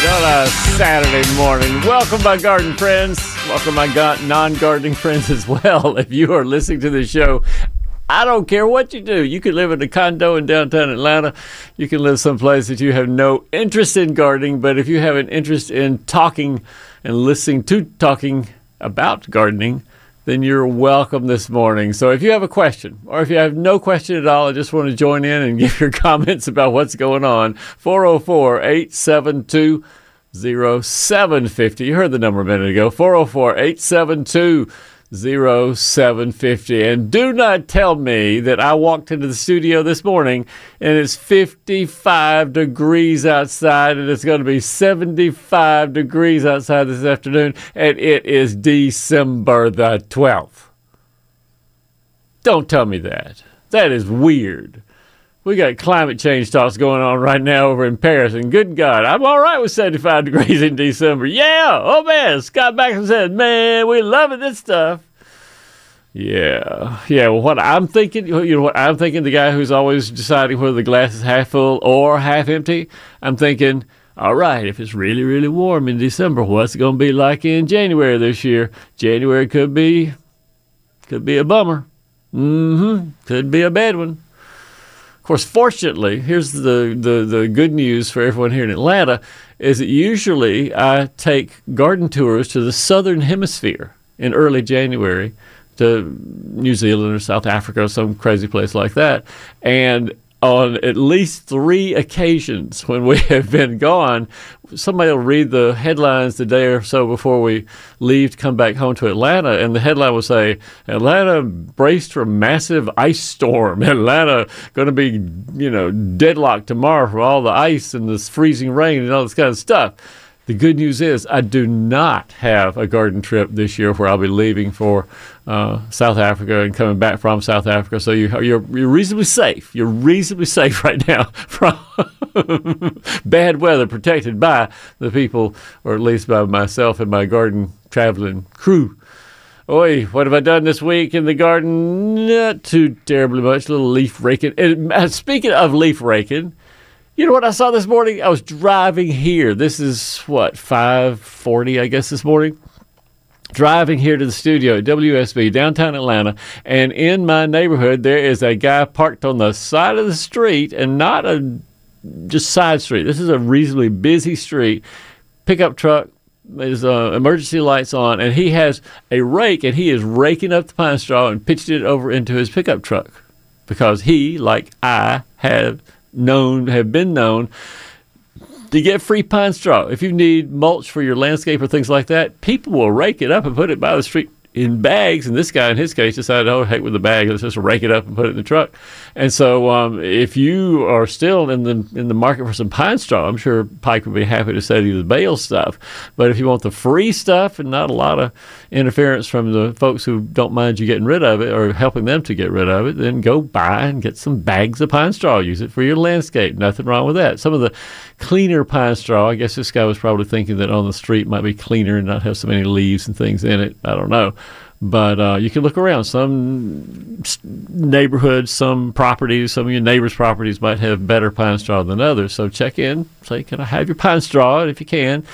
On a Saturday morning. Welcome, my garden friends. Welcome, my non gardening friends as well. If you are listening to the show, I don't care what you do. You could live in a condo in downtown Atlanta. You can live someplace that you have no interest in gardening, but if you have an interest in talking and listening to talking about gardening, then you're welcome this morning. So if you have a question, or if you have no question at all, I just want to join in and give your comments about what's going on, 404 872 0750. You heard the number a minute ago, 404 872 0750. And do not tell me that I walked into the studio this morning and it's 55 degrees outside and it's going to be 75 degrees outside this afternoon and it is December the 12th. Don't tell me that. That is weird. We got climate change talks going on right now over in Paris, and good God, I'm all right with 75 degrees in December. Yeah, oh man, Scott Baxter said, man, we loving this stuff. Yeah, yeah. Well, what I'm thinking, you know, what I'm thinking, the guy who's always deciding whether the glass is half full or half empty. I'm thinking, all right, if it's really, really warm in December, what's it going to be like in January this year? January could be, could be a bummer. Mm-hmm. Could be a bad one. Of course, fortunately, here's the, the, the good news for everyone here in Atlanta is that usually I take garden tours to the southern hemisphere in early January to New Zealand or South Africa or some crazy place like that. And on at least three occasions when we have been gone, somebody will read the headlines the day or so before we leave to come back home to Atlanta, and the headline will say, Atlanta braced for massive ice storm. Atlanta going to be, you know, deadlocked tomorrow for all the ice and this freezing rain and all this kind of stuff. The good news is I do not have a garden trip this year where I'll be leaving for uh, South Africa and coming back from South Africa. So you, are you're, you're reasonably safe. You're reasonably safe right now from bad weather, protected by the people, or at least by myself and my garden traveling crew. Oi, what have I done this week in the garden? Not too terribly much. A little leaf raking. And uh, speaking of leaf raking, you know what I saw this morning? I was driving here. This is what five forty, I guess, this morning. Driving here to the studio at WSB downtown Atlanta, and in my neighborhood there is a guy parked on the side of the street, and not a just side street. This is a reasonably busy street. Pickup truck, his uh, emergency lights on, and he has a rake, and he is raking up the pine straw and pitching it over into his pickup truck because he, like I, have known have been known to get free pine straw. If you need mulch for your landscape or things like that, people will rake it up and put it by the street in bags. And this guy, in his case, decided, oh, heck with the bag, let's just rake it up and put it in the truck. And so, um, if you are still in the in the market for some pine straw, I'm sure Pike would be happy to sell you the bale stuff. But if you want the free stuff and not a lot of interference from the folks who don't mind you getting rid of it or helping them to get rid of it, then go buy and get some bags of pine straw. Use it for your landscape. Nothing wrong with that. Some of the cleaner pine straw, I guess this guy was probably thinking that on the street might be cleaner and not have so many leaves and things in it. I don't know. But uh, you can look around. Some neighborhoods, some properties, some of your neighbors' properties might have better pine straw than others. So check in. Say, can I have your pine straw? And if you can,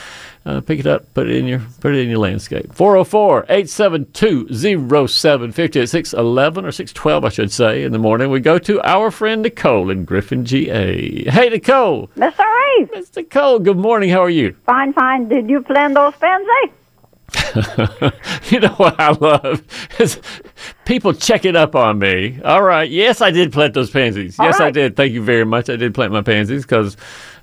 uh, pick it up, put it in your put it in your landscape. 404-872-0750 at 611 or 612, I should say, in the morning. We go to our friend Nicole in Griffin, GA. Hey, Nicole. Mr. Reeves. Mr. Nicole, good morning. How are you? Fine, fine. Did you plant those pansy? you know what I love is people checking up on me. All right, yes, I did plant those pansies. All yes, I did. Thank you very much. I did plant my pansies because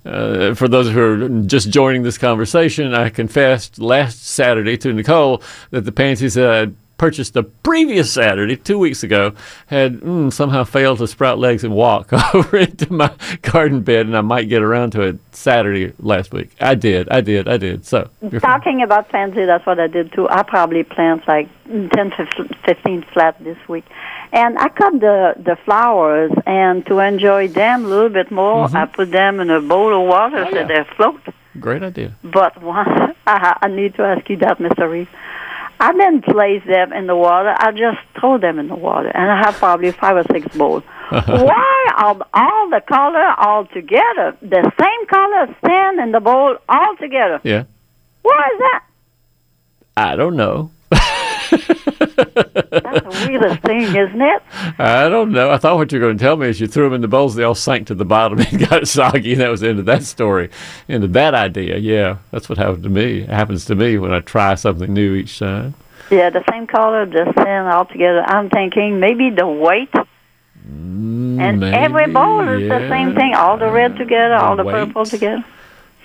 uh, for those who are just joining this conversation, I confessed last Saturday to Nicole that the pansies that I purchased the previous Saturday, two weeks ago, had mm, somehow failed to sprout legs and walk over into my garden bed, and I might get around to it Saturday last week. I did, I did, I did. So you're fine. Talking about pansy, that's what I did too. I probably plant like 10 to 15 flat this week. And I cut the, the flowers, and to enjoy them a little bit more, I put them in a bowl of water Mm-hmm. Oh, so yeah. they float. great idea. But one, I, I need to ask you that, Mr. Reeve. I didn't place them in the water. I just throw them in the water, and I have probably five or six bowls. Why are all the color all together? The same color stand in the bowl all together. Yeah, Why is that? I don't know. That's the weirdest thing, isn't it? I don't know. I thought what you were going to tell me is you threw them in the bowls, they all sank to the bottom and got soggy, and that was the end of that story, end of that idea. Yeah, that's what happened to me. It happens to me when I try something new each time. Yeah, the same color, the all together. I'm thinking maybe the weight. Mm, and every bowl is the same thing. All the red together, all the purple together.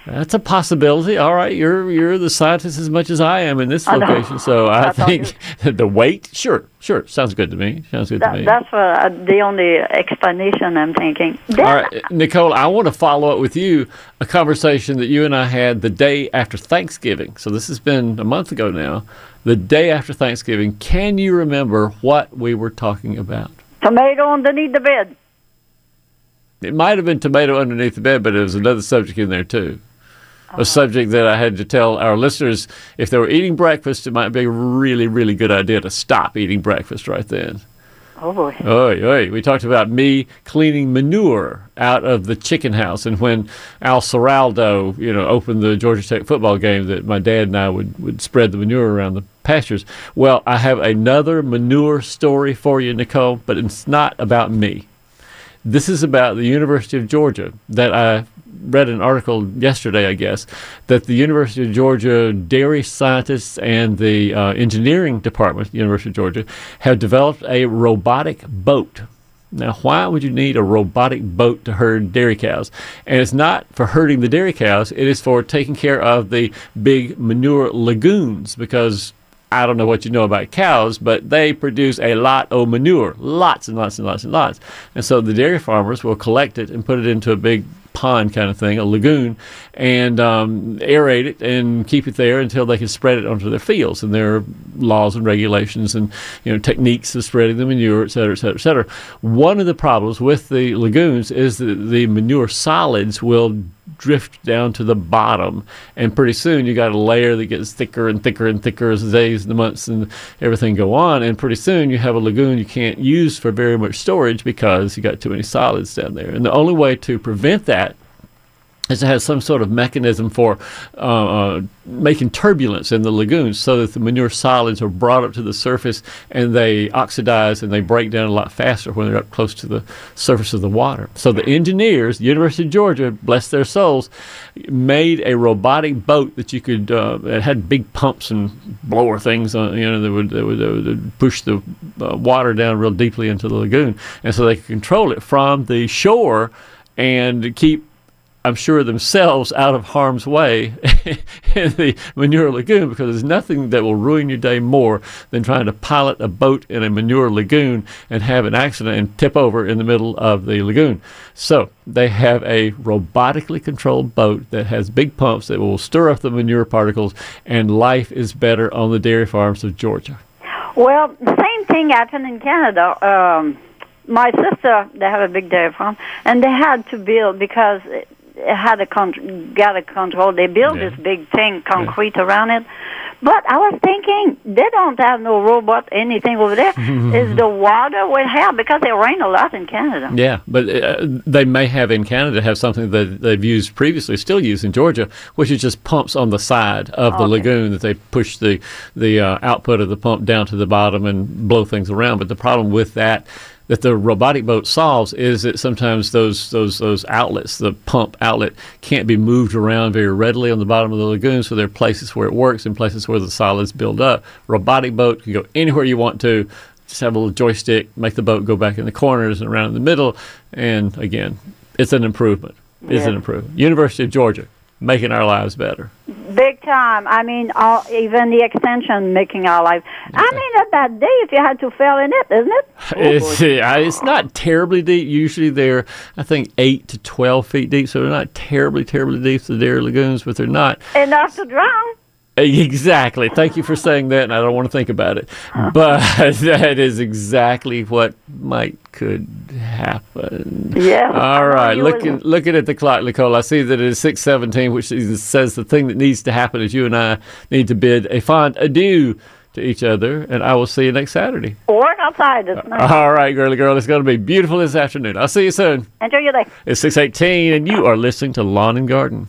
That's a possibility. All right, you're you're the scientist as much as I am in this I location, so I That's all think the weight. Sure, sure, sounds good to me. Sounds good to me. that's uh, the only explanation I'm thinking. Then, All right, Nicole, I want to follow up with you a conversation that you and I had the day after Thanksgiving. So this has been a month ago now. The day after Thanksgiving, can you remember what we were talking about? Tomato underneath the bed. It might have been tomato underneath the bed, but it was another subject in there too. A uh-huh. subject that I had to tell our listeners if they were eating breakfast, it might be a really, really good idea to stop eating breakfast right then. Oh boy. Oy, oy. We talked about me cleaning manure out of the chicken house, and when Al Ciraldo, you know, opened the Georgia Tech football game, that my dad and I would, would spread the manure around the pastures. Well, I have another manure story for you, Nicole, but it's not about me. This is about the University of Georgia that I read an article yesterday, I guess, that the University of Georgia dairy scientists and the uh, engineering department, at the University of Georgia, have developed a robotic boat. Now, why would you need a robotic boat to herd dairy cows? And it's not for herding the dairy cows, it is for taking care of the big manure lagoons because I don't know what you know about cows, but they produce a lot of manure, lots and lots and lots and lots. And so the dairy farmers will collect it and put it into a big pond kind of thing, a lagoon, and um, aerate it and keep it there until they can spread it onto their fields. And there are laws and regulations and you know techniques of spreading the manure, et cetera, et cetera, et cetera. One of the problems with the lagoons is that the manure solids will drift down to the bottom, and pretty soon you got a layer that gets thicker and thicker and thicker as the days and the months and everything go on, and pretty soon you have a lagoon you can't use for very much storage because you got too many solids down there. And the only way to prevent that is to have some sort of mechanism for uh, uh, making turbulence in the lagoons so that the manure solids are brought up to the surface and they oxidize and they break down a lot faster when they're up close to the surface of the water. So the engineers, University of Georgia, bless their souls, made a robotic boat that you could, uh, it had big pumps and blower things on, you know, that would, that would, that would push the uh, water down real deeply into the lagoon. And so they could control it from the shore and keep I'm sure themselves out of harm's way in the manure lagoon because there's nothing that will ruin your day more than trying to pilot a boat in a manure lagoon and have an accident and tip over in the middle of the lagoon. So they have a robotically controlled boat that has big pumps that will stir up the manure particles, and life is better on the dairy farms of Georgia. Well, same thing happened in Canada. Um, my sister, they have a big dairy farm, and they had to build because had a con- got a control. They built Yeah. this big thing, concrete around it. But I was thinking they don't have no robot anything over there. Is the water will help because it rain a lot in Canada. Yeah, but uh, they may have in Canada have something that they've used previously, still use in Georgia, which is just pumps on the side of the Okay. lagoon that they push the the uh, output of the pump down to the bottom and blow things around. But the problem with that that the robotic boat solves is that sometimes those those those outlets, the pump outlet, can't be moved around very readily on the bottom of the lagoon. So there are places where it works and places where the solids build up. Robotic boat can go anywhere you want to. Just have a little joystick, make the boat go back in the corners and around in the middle. And again, it's an improvement. It's an improvement. University of Georgia, making our lives better. Big time. I mean, all, even the extension making our life. I mean, not that if You had to fill in it, isn't it? It's, uh, it's not terribly deep. Usually they're, I think, 8 to 12 feet deep, so they're not terribly, terribly deep, the Dairy Lagoons, but they're not. Enough to drown. Exactly. Thank you for saying that, and I don't want to think about it. But that is exactly what might could happen. Yeah. All right. Looking looking at the clock, Nicole, I see that it is six seventeen, which is- says the thing that needs to happen is you and I need to bid a fond adieu to each other, and I will see you next Saturday. Or outside this night. Uh, all right, girly girl, it's going to be beautiful this afternoon. I'll see you soon. Enjoy your day. It's six eighteen, and you are listening to Lawn and Garden.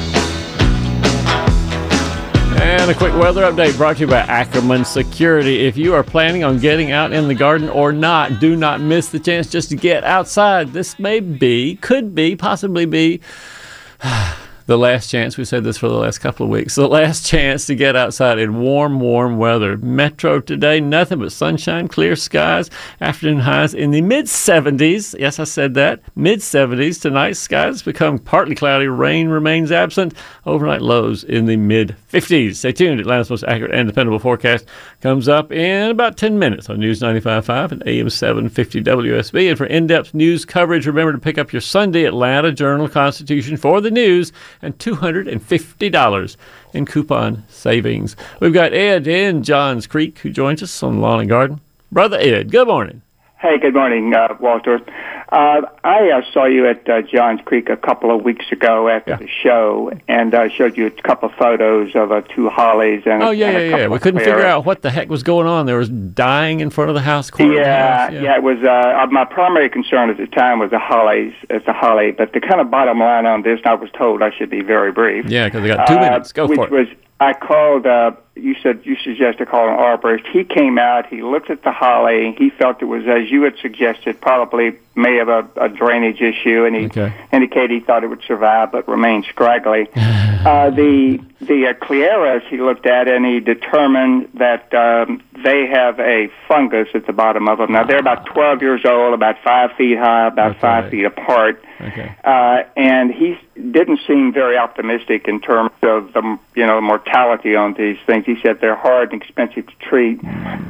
And a quick weather update brought to you by Ackerman Security. If you are planning on getting out in the garden or not, do not miss the chance just to get outside. This may be, could be, possibly be the last chance. We said this for the last couple of weeks. The last chance to get outside in warm, warm weather. Metro today, nothing but sunshine, clear skies. Afternoon highs in the mid 70s. Yes, I said that. Mid 70s. Tonight, skies become partly cloudy. Rain remains absent. Overnight lows in the mid 50s. Stay tuned. Atlanta's most accurate and dependable forecast comes up in about 10 minutes on News 95.5 and AM 750 WSB. And for in depth news coverage, remember to pick up your Sunday Atlanta Journal Constitution for the news and $250 in coupon savings. We've got Ed in Johns Creek who joins us on Lawn and Garden. Brother Ed, good morning. Hey, good morning, uh, Walter. Uh, I uh, saw you at uh, Johns Creek a couple of weeks ago after Yeah. the show, and I showed you a couple of photos of uh, two hollies and. Oh, yeah, and a yeah, yeah. We couldn't figure out what the heck was going on. There was dying in front of the house. of the Yeah, house. yeah, It was uh, my primary concern at the time was the hollies, as the holly. But the kind of bottom line on this, I was told I should be very brief. Yeah, because they got two Uh, minutes. Go which for it. was I called. Uh, you said you suggested calling an arborist. He came out. He looked at the holly. He felt it was as you had suggested, probably may have a, a drainage issue, and he Okay. indicated he thought it would survive but remain scraggly. uh, the the uh, Cleyeras he looked at, and he determined that um, they have a fungus at the bottom of them. Now they're about 12 years old, about five feet high, about five feet apart. Okay. Uh, and he didn't seem very optimistic in terms of the you know mortality on these things. He said they're hard and expensive to treat.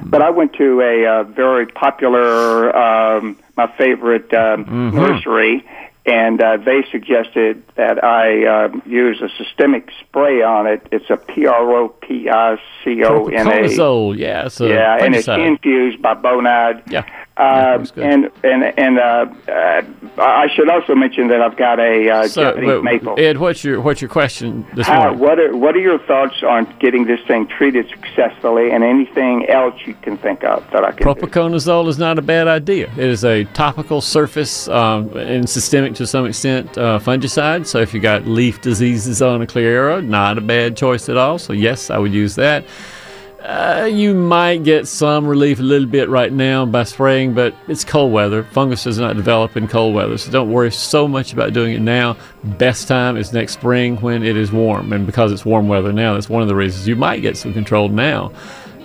But I went to a uh, very popular, um, my favorite um, nursery, and uh, they suggested that I uh, use a systemic spray on it. It's a P R O P I C O N A. Propiconazole, yeah. It's a Yeah, and it's infused by Bonide. Yeah. Uh, that's and and and uh, uh, I should also mention that I've got a uh, So, Japanese maple. Ed, what's your what's your question this How, morning? what are what are your thoughts on getting this thing treated successfully, and anything else you can think of that I can do? Propiconazole is not a bad idea. It is a topical surface um, and systemic to some extent uh, fungicide. So if you got leaf diseases on a Cleyera, not a bad choice at all. So yes, I would use that. Uh, you might get some relief a little bit right now by spraying, but it's cold weather. Fungus does not develop in cold weather, so don't worry so much about doing it now. Best time is next spring when it is warm, and because it's warm weather now, that's one of the reasons you might get some control now.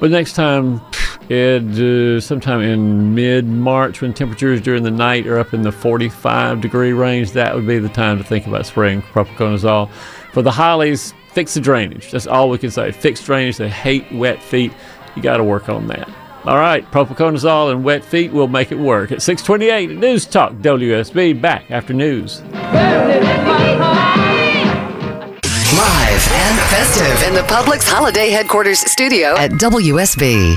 But next time, it uh, sometime in mid March when temperatures during the night are up in the 45 degree range, that would be the time to think about spraying propiconazole. For the hollies, fix the drainage. That's all we can say. Fix drainage. They hate wet feet. You got to work on that. All right, propiconazole and wet feet will make it work. At 628 at News Talk WSB, back after news. Live and festive in the Publix Holiday Headquarters studio at WSB.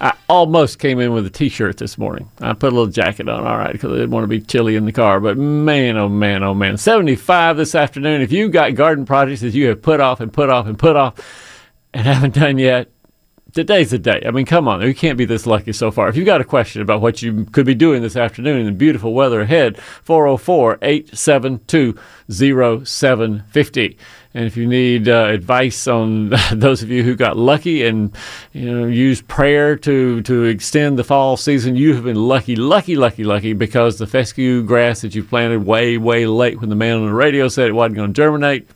I almost came in with a T-shirt this morning. I put a little jacket on, all right, because I didn't want to be chilly in the car. But man, oh man, oh man, 75 this afternoon. If you've got garden projects that you have put off and put off and put off and haven't done yet, today's the day. I mean, come on, you can't be this lucky so far. If you've got a question about what you could be doing this afternoon in the beautiful weather ahead, 404 872 0750. And if you need uh, advice on those of you who got lucky and you know used prayer to to extend the fall season, you have been lucky, lucky, lucky, lucky because the fescue grass that you planted way, way late when the man on the radio said it wasn't going to germinate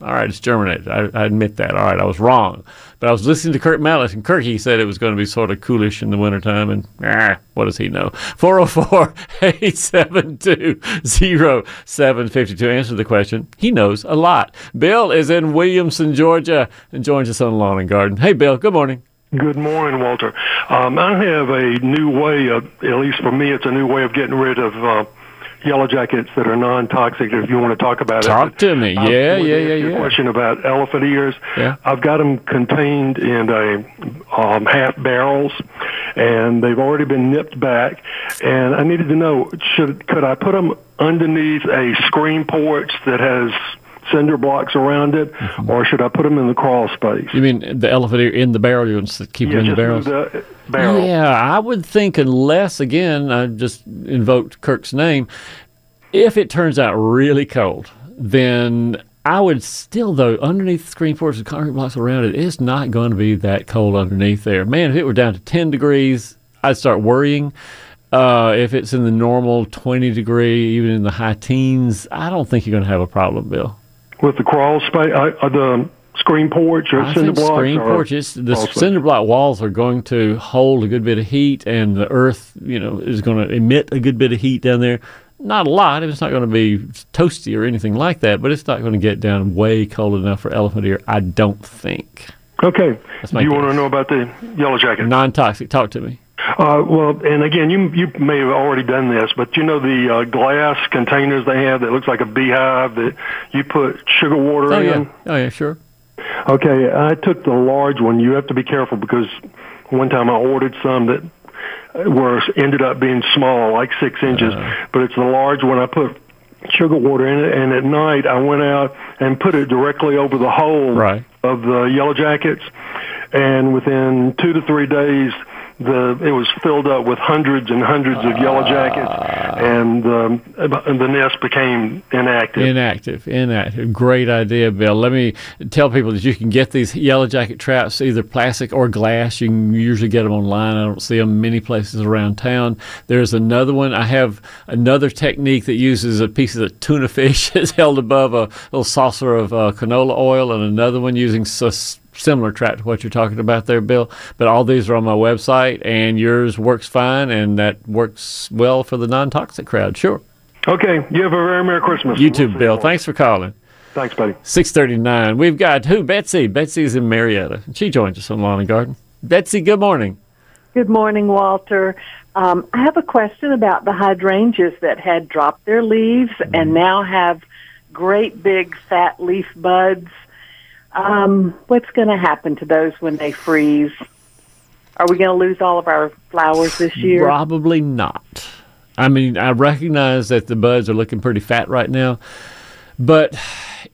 all right, it's germinated. I, I, admit that. All right, I was wrong. But I was listening to Kirk Mellish, and Kirk, he said it was going to be sort of coolish in the wintertime, and ah, what does he know? 404 872 0752. Answer the question. He knows a lot. Bill is in Williamson, Georgia, and joins us on Lawn and Garden. Hey, Bill, good morning. Good morning, Walter. Um, I have a new way of, at least for me, it's a new way of getting rid of. Uh, yellow jackets that are non-toxic. If you want to talk about talk it, talk to me. Yeah, yeah, yeah, yeah. Question about elephant ears. Yeah, I've got them contained in a um, half barrels, and they've already been nipped back. And I needed to know should could I put them underneath a screen porch that has cinder blocks around it, mm-hmm. or should I put them in the crawl space? You mean the elephant ear in the barrel? You want to keep yeah, them in the barrels? The barrel. Yeah, I would think unless again I just invoked Kirk's name. If it turns out really cold, then I would still, though, underneath the screen porch with concrete blocks around it, it's not going to be that cold underneath there. Man, if it were down to 10 degrees, I'd start worrying. Uh, if it's in the normal 20 degree, even in the high teens, I don't think you're going to have a problem, Bill with the crawl space, uh, uh, the screen porch or I cinder think Screen porches. The cinder block walls are going to hold a good bit of heat, and the earth, you know, is going to emit a good bit of heat down there. Not a lot. It's not going to be toasty or anything like that, but it's not going to get down way cold enough for elephant ear. I don't think. Okay. Do you guess. want to know about the yellow jacket? Non toxic. Talk to me. Uh, well, and again, you you may have already done this, but you know the uh, glass containers they have that looks like a beehive that you put sugar water oh, in. Yeah. Oh yeah, sure. Okay, I took the large one. You have to be careful because one time I ordered some that were ended up being small, like six inches, uh, but it's the large one. I put sugar water in it, and at night I went out and put it directly over the hole right. of the yellow jackets, and within two to three days the it was filled up with hundreds and hundreds of yellow jackets, and, um, the nest became inactive. Inactive, inactive. Great idea, Bill. Let me tell people that you can get these yellow jacket traps either plastic or glass. You can usually get them online. I don't see them many places around town. There's another one. I have another technique that uses a piece of tuna fish that's held above a little saucer of uh, canola oil, and another one using sus- similar track to what you're talking about there, Bill. But all these are on my website, and yours works fine, and that works well for the non toxic crowd. Sure. Okay. You have a very Merry Christmas. You too, Bill. Thanks for calling. Thanks, buddy. 639. We've got who? Betsy. Betsy's in Marietta. She joins us on Lawn and Garden. Betsy, good morning. Good morning, Walter. Um, I have a question about the hydrangeas that had dropped their leaves mm-hmm. and now have great big fat leaf buds um, what's going to happen to those when they freeze? Are we going to lose all of our flowers this year? Probably not. I mean, I recognize that the buds are looking pretty fat right now, but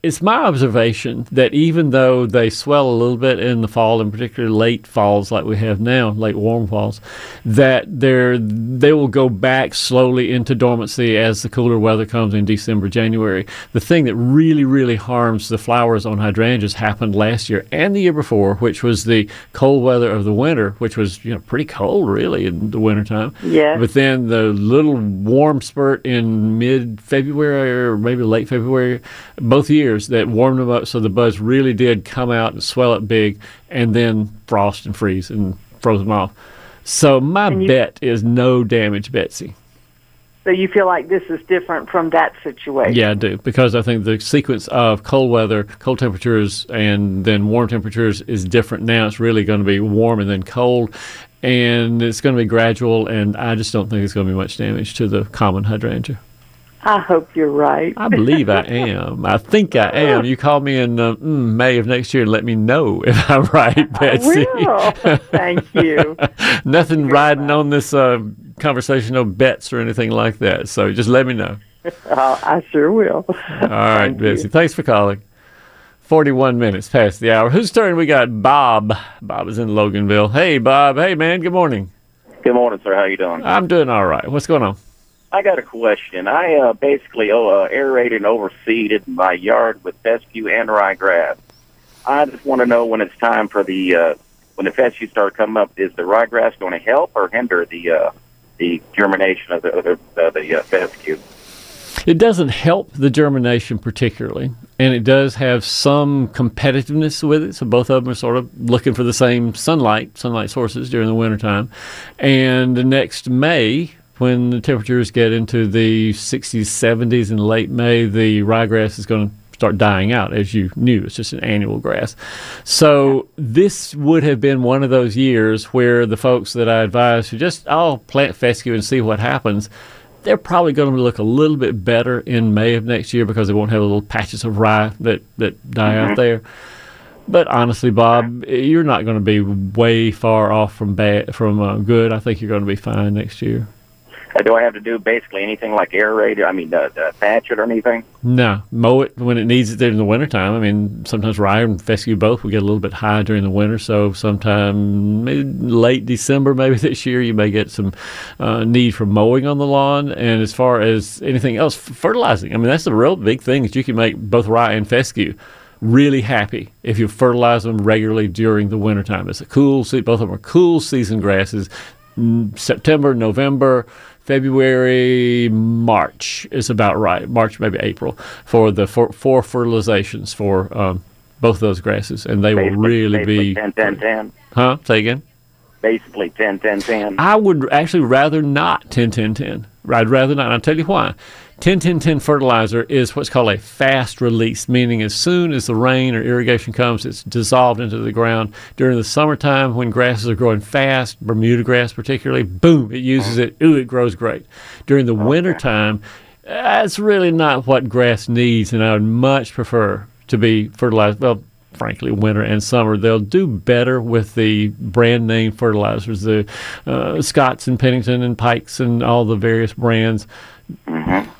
it's my observation that even though they swell a little bit in the fall, and particularly late falls like we have now, late warm falls, that they're they will go back slowly into dormancy as the cooler weather comes in December, January. The thing that really, really harms the flowers on hydrangeas happened last year and the year before, which was the cold weather of the winter, which was you know pretty cold really in the wintertime. Yeah. But then the little warm spurt in mid February or maybe late February, both years that warmed them up so the buds really did come out and swell up big and then frost and freeze and froze them off. So my you, bet is no damage, Betsy. So you feel like this is different from that situation? Yeah, I do because I think the sequence of cold weather, cold temperatures, and then warm temperatures is different now. It's really going to be warm and then cold, and it's going to be gradual. And I just don't think it's going to be much damage to the common hydrangea. I hope you're right. I believe I am. I think I am. You call me in uh, mm, May of next year and let me know if I'm right, Betsy. I will. Thank you. Nothing riding on this uh, conversation, no bets or anything like that. So just let me know. Uh, I sure will. All right, Betsy. Thanks for calling. 41 minutes past the hour. Whose turn we got? Bob. Bob is in Loganville. Hey, Bob. Hey, man. Good morning. Good morning, sir. How you doing? I'm doing all right. What's going on? I got a question. I uh, basically uh, aerated and overseeded my yard with fescue and ryegrass. I just want to know when it's time for the uh, when the fescue start coming up. Is the ryegrass going to help or hinder the uh, the germination of the of the, uh, the uh, fescue? It doesn't help the germination particularly, and it does have some competitiveness with it. So both of them are sort of looking for the same sunlight, sunlight sources during the wintertime. And next May, when the temperatures get into the 60s, 70s in late May, the ryegrass is going to start dying out, as you knew. It's just an annual grass. So this would have been one of those years where the folks that I advised to just, oh, plant fescue and see what happens they're probably going to look a little bit better in May of next year because they won't have little patches of rye that, that die Mm-hmm. out there. But honestly, Bob, you're not going to be way far off from bad from uh, good. I think you're going to be fine next year. Uh, do I have to do basically anything like aerate? I mean, uh, uh, thatch it or anything? No, mow it when it needs it in the wintertime. I mean, sometimes rye and fescue both will get a little bit high during the winter. So sometime late December, maybe this year, you may get some uh, need for mowing on the lawn. And as far as anything else, fertilizing. I mean, that's the real big thing is you can make both rye and fescue really happy if you fertilize them regularly during the wintertime. It's a cool, both of them are cool season grasses. Mm, September, November, February, March is about right. March, maybe April for the four, four fertilizations for um, both those grasses, and they will really be. 10, 10, 10. Huh? Say again. Basically 10, 10, 10. I would actually rather not 10 10 10. I'd rather not. And I'll tell you why. 10 10 10 fertilizer is what's called a fast release, meaning as soon as the rain or irrigation comes, it's dissolved into the ground. During the summertime, when grasses are growing fast, Bermuda grass particularly, boom, it uses it. Ooh, it grows great. During the wintertime, that's really not what grass needs, and I would much prefer to be fertilized. Well, frankly, winter and summer. They'll do better with the brand name fertilizers, the uh, Scotts and Pennington and Pikes and all the various brands.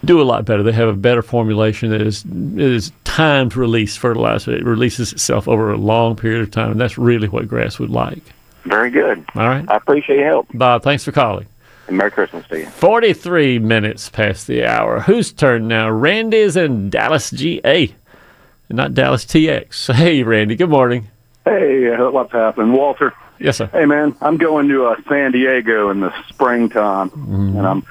Do a lot better. They have a better formulation that is it is timed release fertilizer. It releases itself over a long period of time, and that's really what grass would like. Very good. All right, I appreciate your help. Bob. Thanks for calling. And Merry Christmas to you. 43 minutes past the hour. Whose turn now? Randy's in Dallas, GA, not Dallas TX. Hey, Randy, good morning. Hey, what's happening, Walter? Yes, sir. Hey, man, I'm going to uh, San Diego in the springtime, Mm-hmm. and I'm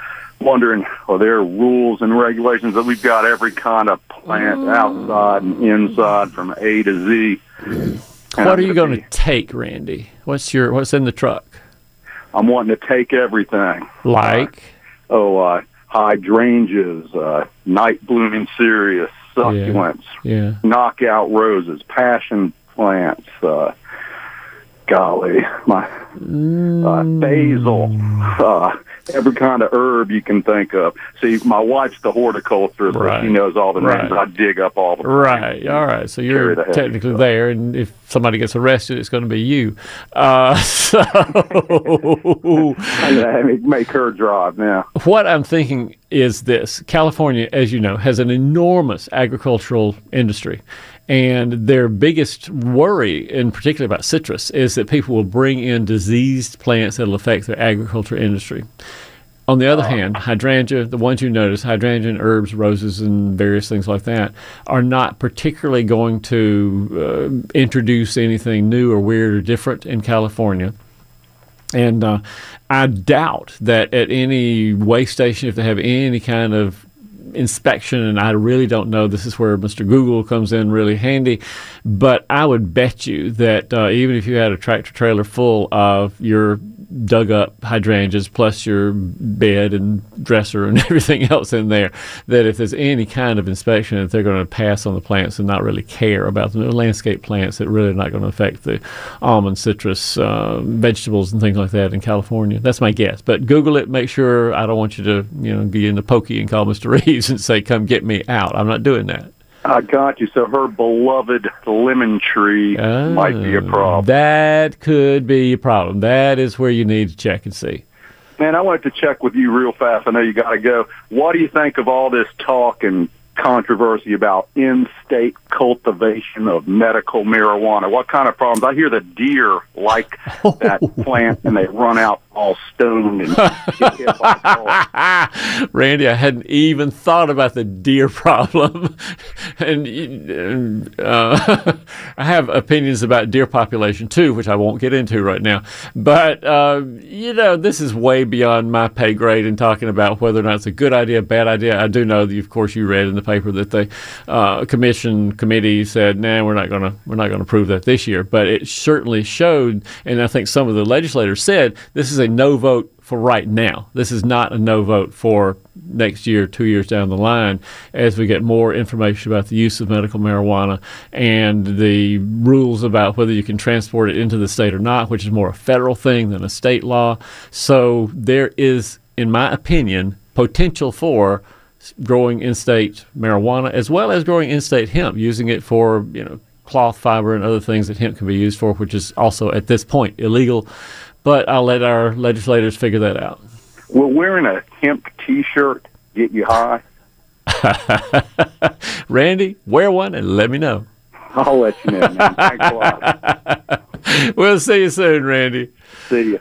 wondering, are there rules and regulations that we've got every kind of plant Mm. outside and inside from A to Z? And What I'm are you gonna take, Randy? What's your What's in the truck? I'm wanting to take everything. Like? Oh, uh, hydrangeas, uh, night blooming cereus, succulents, Yeah. knockout roses, passion plants. Uh, golly, my uh, basil, uh, every kind of herb you can think of. See, my wife's the horticulturist, Right. she knows all the names. Right. I dig up all the Right. All right. So you're the technically there, and if somebody gets arrested, it's going to be you. Uh, so make her drive now. what I'm thinking is this: California, as you know, has an enormous agricultural industry. And their biggest worry, in particular about citrus, is that people will bring in diseased plants that will affect their agriculture industry. On the other hand, hydrangea, the ones you notice, hydrangea and herbs, roses, and various things like that, are not particularly going to uh, introduce anything new or weird or different in California. And uh, I doubt that at any way station, if they have any kind of inspection, and I really don't know, this is where Mr. Google comes in really handy. But I would bet you that uh, even if you had a tractor trailer full of your dug up hydrangeas plus your bed and dresser and everything else in there, that if there's any kind of inspection, that they're going to pass on the plants and not really care about them. They're landscape plants that really are not going to affect the almond, citrus, uh, vegetables, and things like that in California. That's my guess. But Google it. Make sure. I don't want you to, you know, be in the pokey and call Mr. Reeves and say, "Come get me out." I'm not doing that. I got you. So her beloved lemon tree might be a Oh, problem. That could be a problem. That is where you need to check and see. Man, I wanted to check with you real fast. I know you got to go. What do you think of all this talk and controversy about in-state cultivation of medical marijuana? What kind of problems? I hear the deer like that plant and they run out all stoned and get hit by. Randy, I hadn't even thought about the deer problem, and and, uh, I have opinions about deer population too, which I won't get into right now. But uh, you know, this is way beyond my pay grade in talking about whether or not it's a good idea, bad idea. I do know that, of course, you read in the paper that the uh, commission committee said, "Nah, we're not going to we're not going to approve that this year." But it certainly showed, and I think some of the legislators said this is a no vote for right now. This is not a no vote for next year, two years down the line, as we get more information about the use of medical marijuana and the rules about whether you can transport it into the state or not, which is more a federal thing than a state law. So there is, in my opinion, potential for growing in-state marijuana as well as growing in-state hemp, using it for you know cloth fiber and other things that hemp can be used for, which is also at this point illegal. But I'll let our legislators figure that out. Will wearing a hemp T-shirt get you high? Randy, wear one and let me know. I'll let you know, man. Thanks a lot. We'll see you soon, Randy. See you.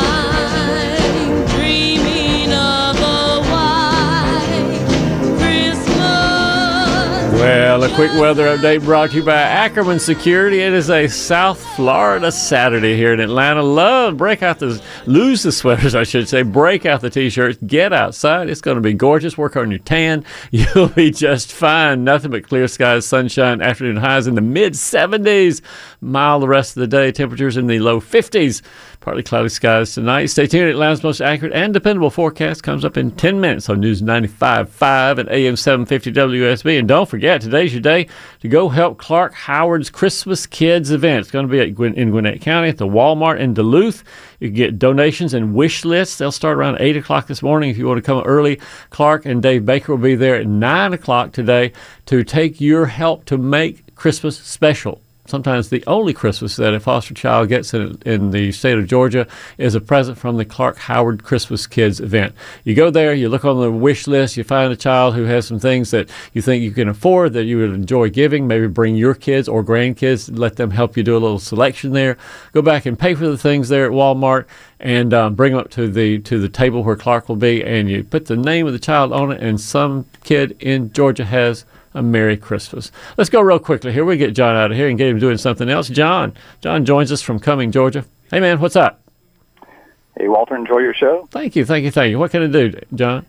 Well, a quick weather update brought to you by Ackerman Security. It is a South Florida Saturday here in Atlanta. Love, break out the, lose the sweaters, I should say. Break out the t-shirts. Get outside. It's going to be gorgeous. Work on your tan. You'll be just fine. Nothing but clear skies, sunshine, afternoon highs in the mid 70s. Mild the rest of the day. Temperatures in the low 50s. Partly cloudy skies tonight. Stay tuned. Atlanta's most accurate and dependable forecast comes up in 10 minutes on News 95.5 and AM 750 WSB. And don't forget, today's your day to go help Clark Howard's Christmas Kids event. It's going to be Gwin- in Gwinnett County at the Walmart in Duluth. You can get donations and wish lists. They'll start around 8 o'clock this morning if you want to come early. Clark and Dave Baker will be there at 9 o'clock today to take your help to make Christmas special sometimes the only Christmas that a foster child gets in, in the state of Georgia is a present from the Clark Howard Christmas Kids event. You go there, you look on the wish list, you find a child who has some things that you think you can afford that you would enjoy giving. Maybe bring your kids or grandkids, let them help you do a little selection there. Go back and pay for the things there at Walmart and um, bring them up to the to the table where Clark will be, and you put the name of the child on it, and some kid in Georgia has a Merry Christmas. Let's go real quickly here. We get John out of here and get him doing something else. John, John joins us from Cumming, Georgia. Hey man, what's up? Hey Walter, enjoy your show. Thank you, thank you, thank you. What can I do, John?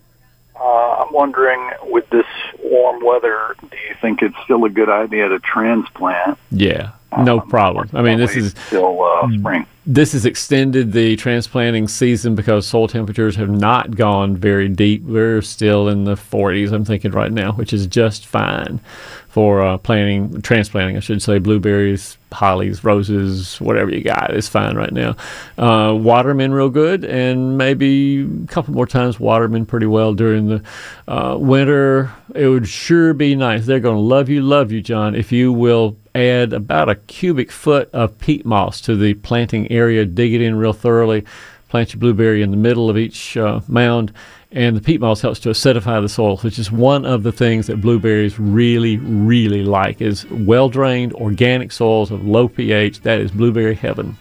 Uh, I'm wondering, with this warm weather, do you think it's still a good idea to transplant? Yeah, no problem. I mean, this is Still uh, spring. This has extended the transplanting season because soil temperatures have not gone very deep. We're still in the 40s, I'm thinking right now, which is just fine for uh, planting, transplanting, I should say, blueberries, hollies, roses, whatever you got is fine right now. Uh, water 'em in real good, and maybe a couple more times water 'em in pretty well during the uh, winter. It would sure be nice. They're going to love you, love you, John, if you will add about a cubic foot of peat moss to the planting area, dig it in real thoroughly, plant your blueberry in the middle of each uh, mound, and the peat moss helps to acidify the soil, which is one of the things that blueberries really, really like is well-drained organic soils of low pH. That is blueberry heaven.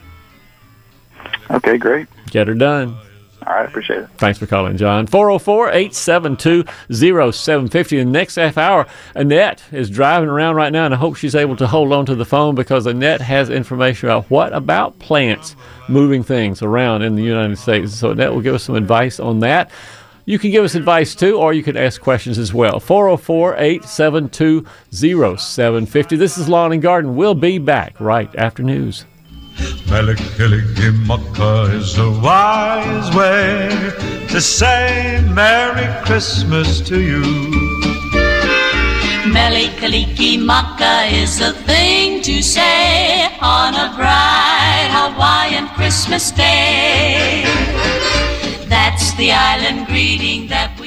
Okay, great. Get her done. All right, appreciate it. Thanks for calling, John. 404 872 0750. In the next half hour, Annette is driving around right now, and I hope she's able to hold on to the phone because Annette has information about what about plants moving things around in the United States. So, Annette will give us some advice on that. You can give us advice too, or you can ask questions as well. 404 872 0750. This is Lawn and Garden. We'll be back right after news. Mele Kalikimaka is a wise way to say Merry Christmas to you. Mele Kalikimaka is a thing to say on a bright Hawaiian Christmas day. The island greeting that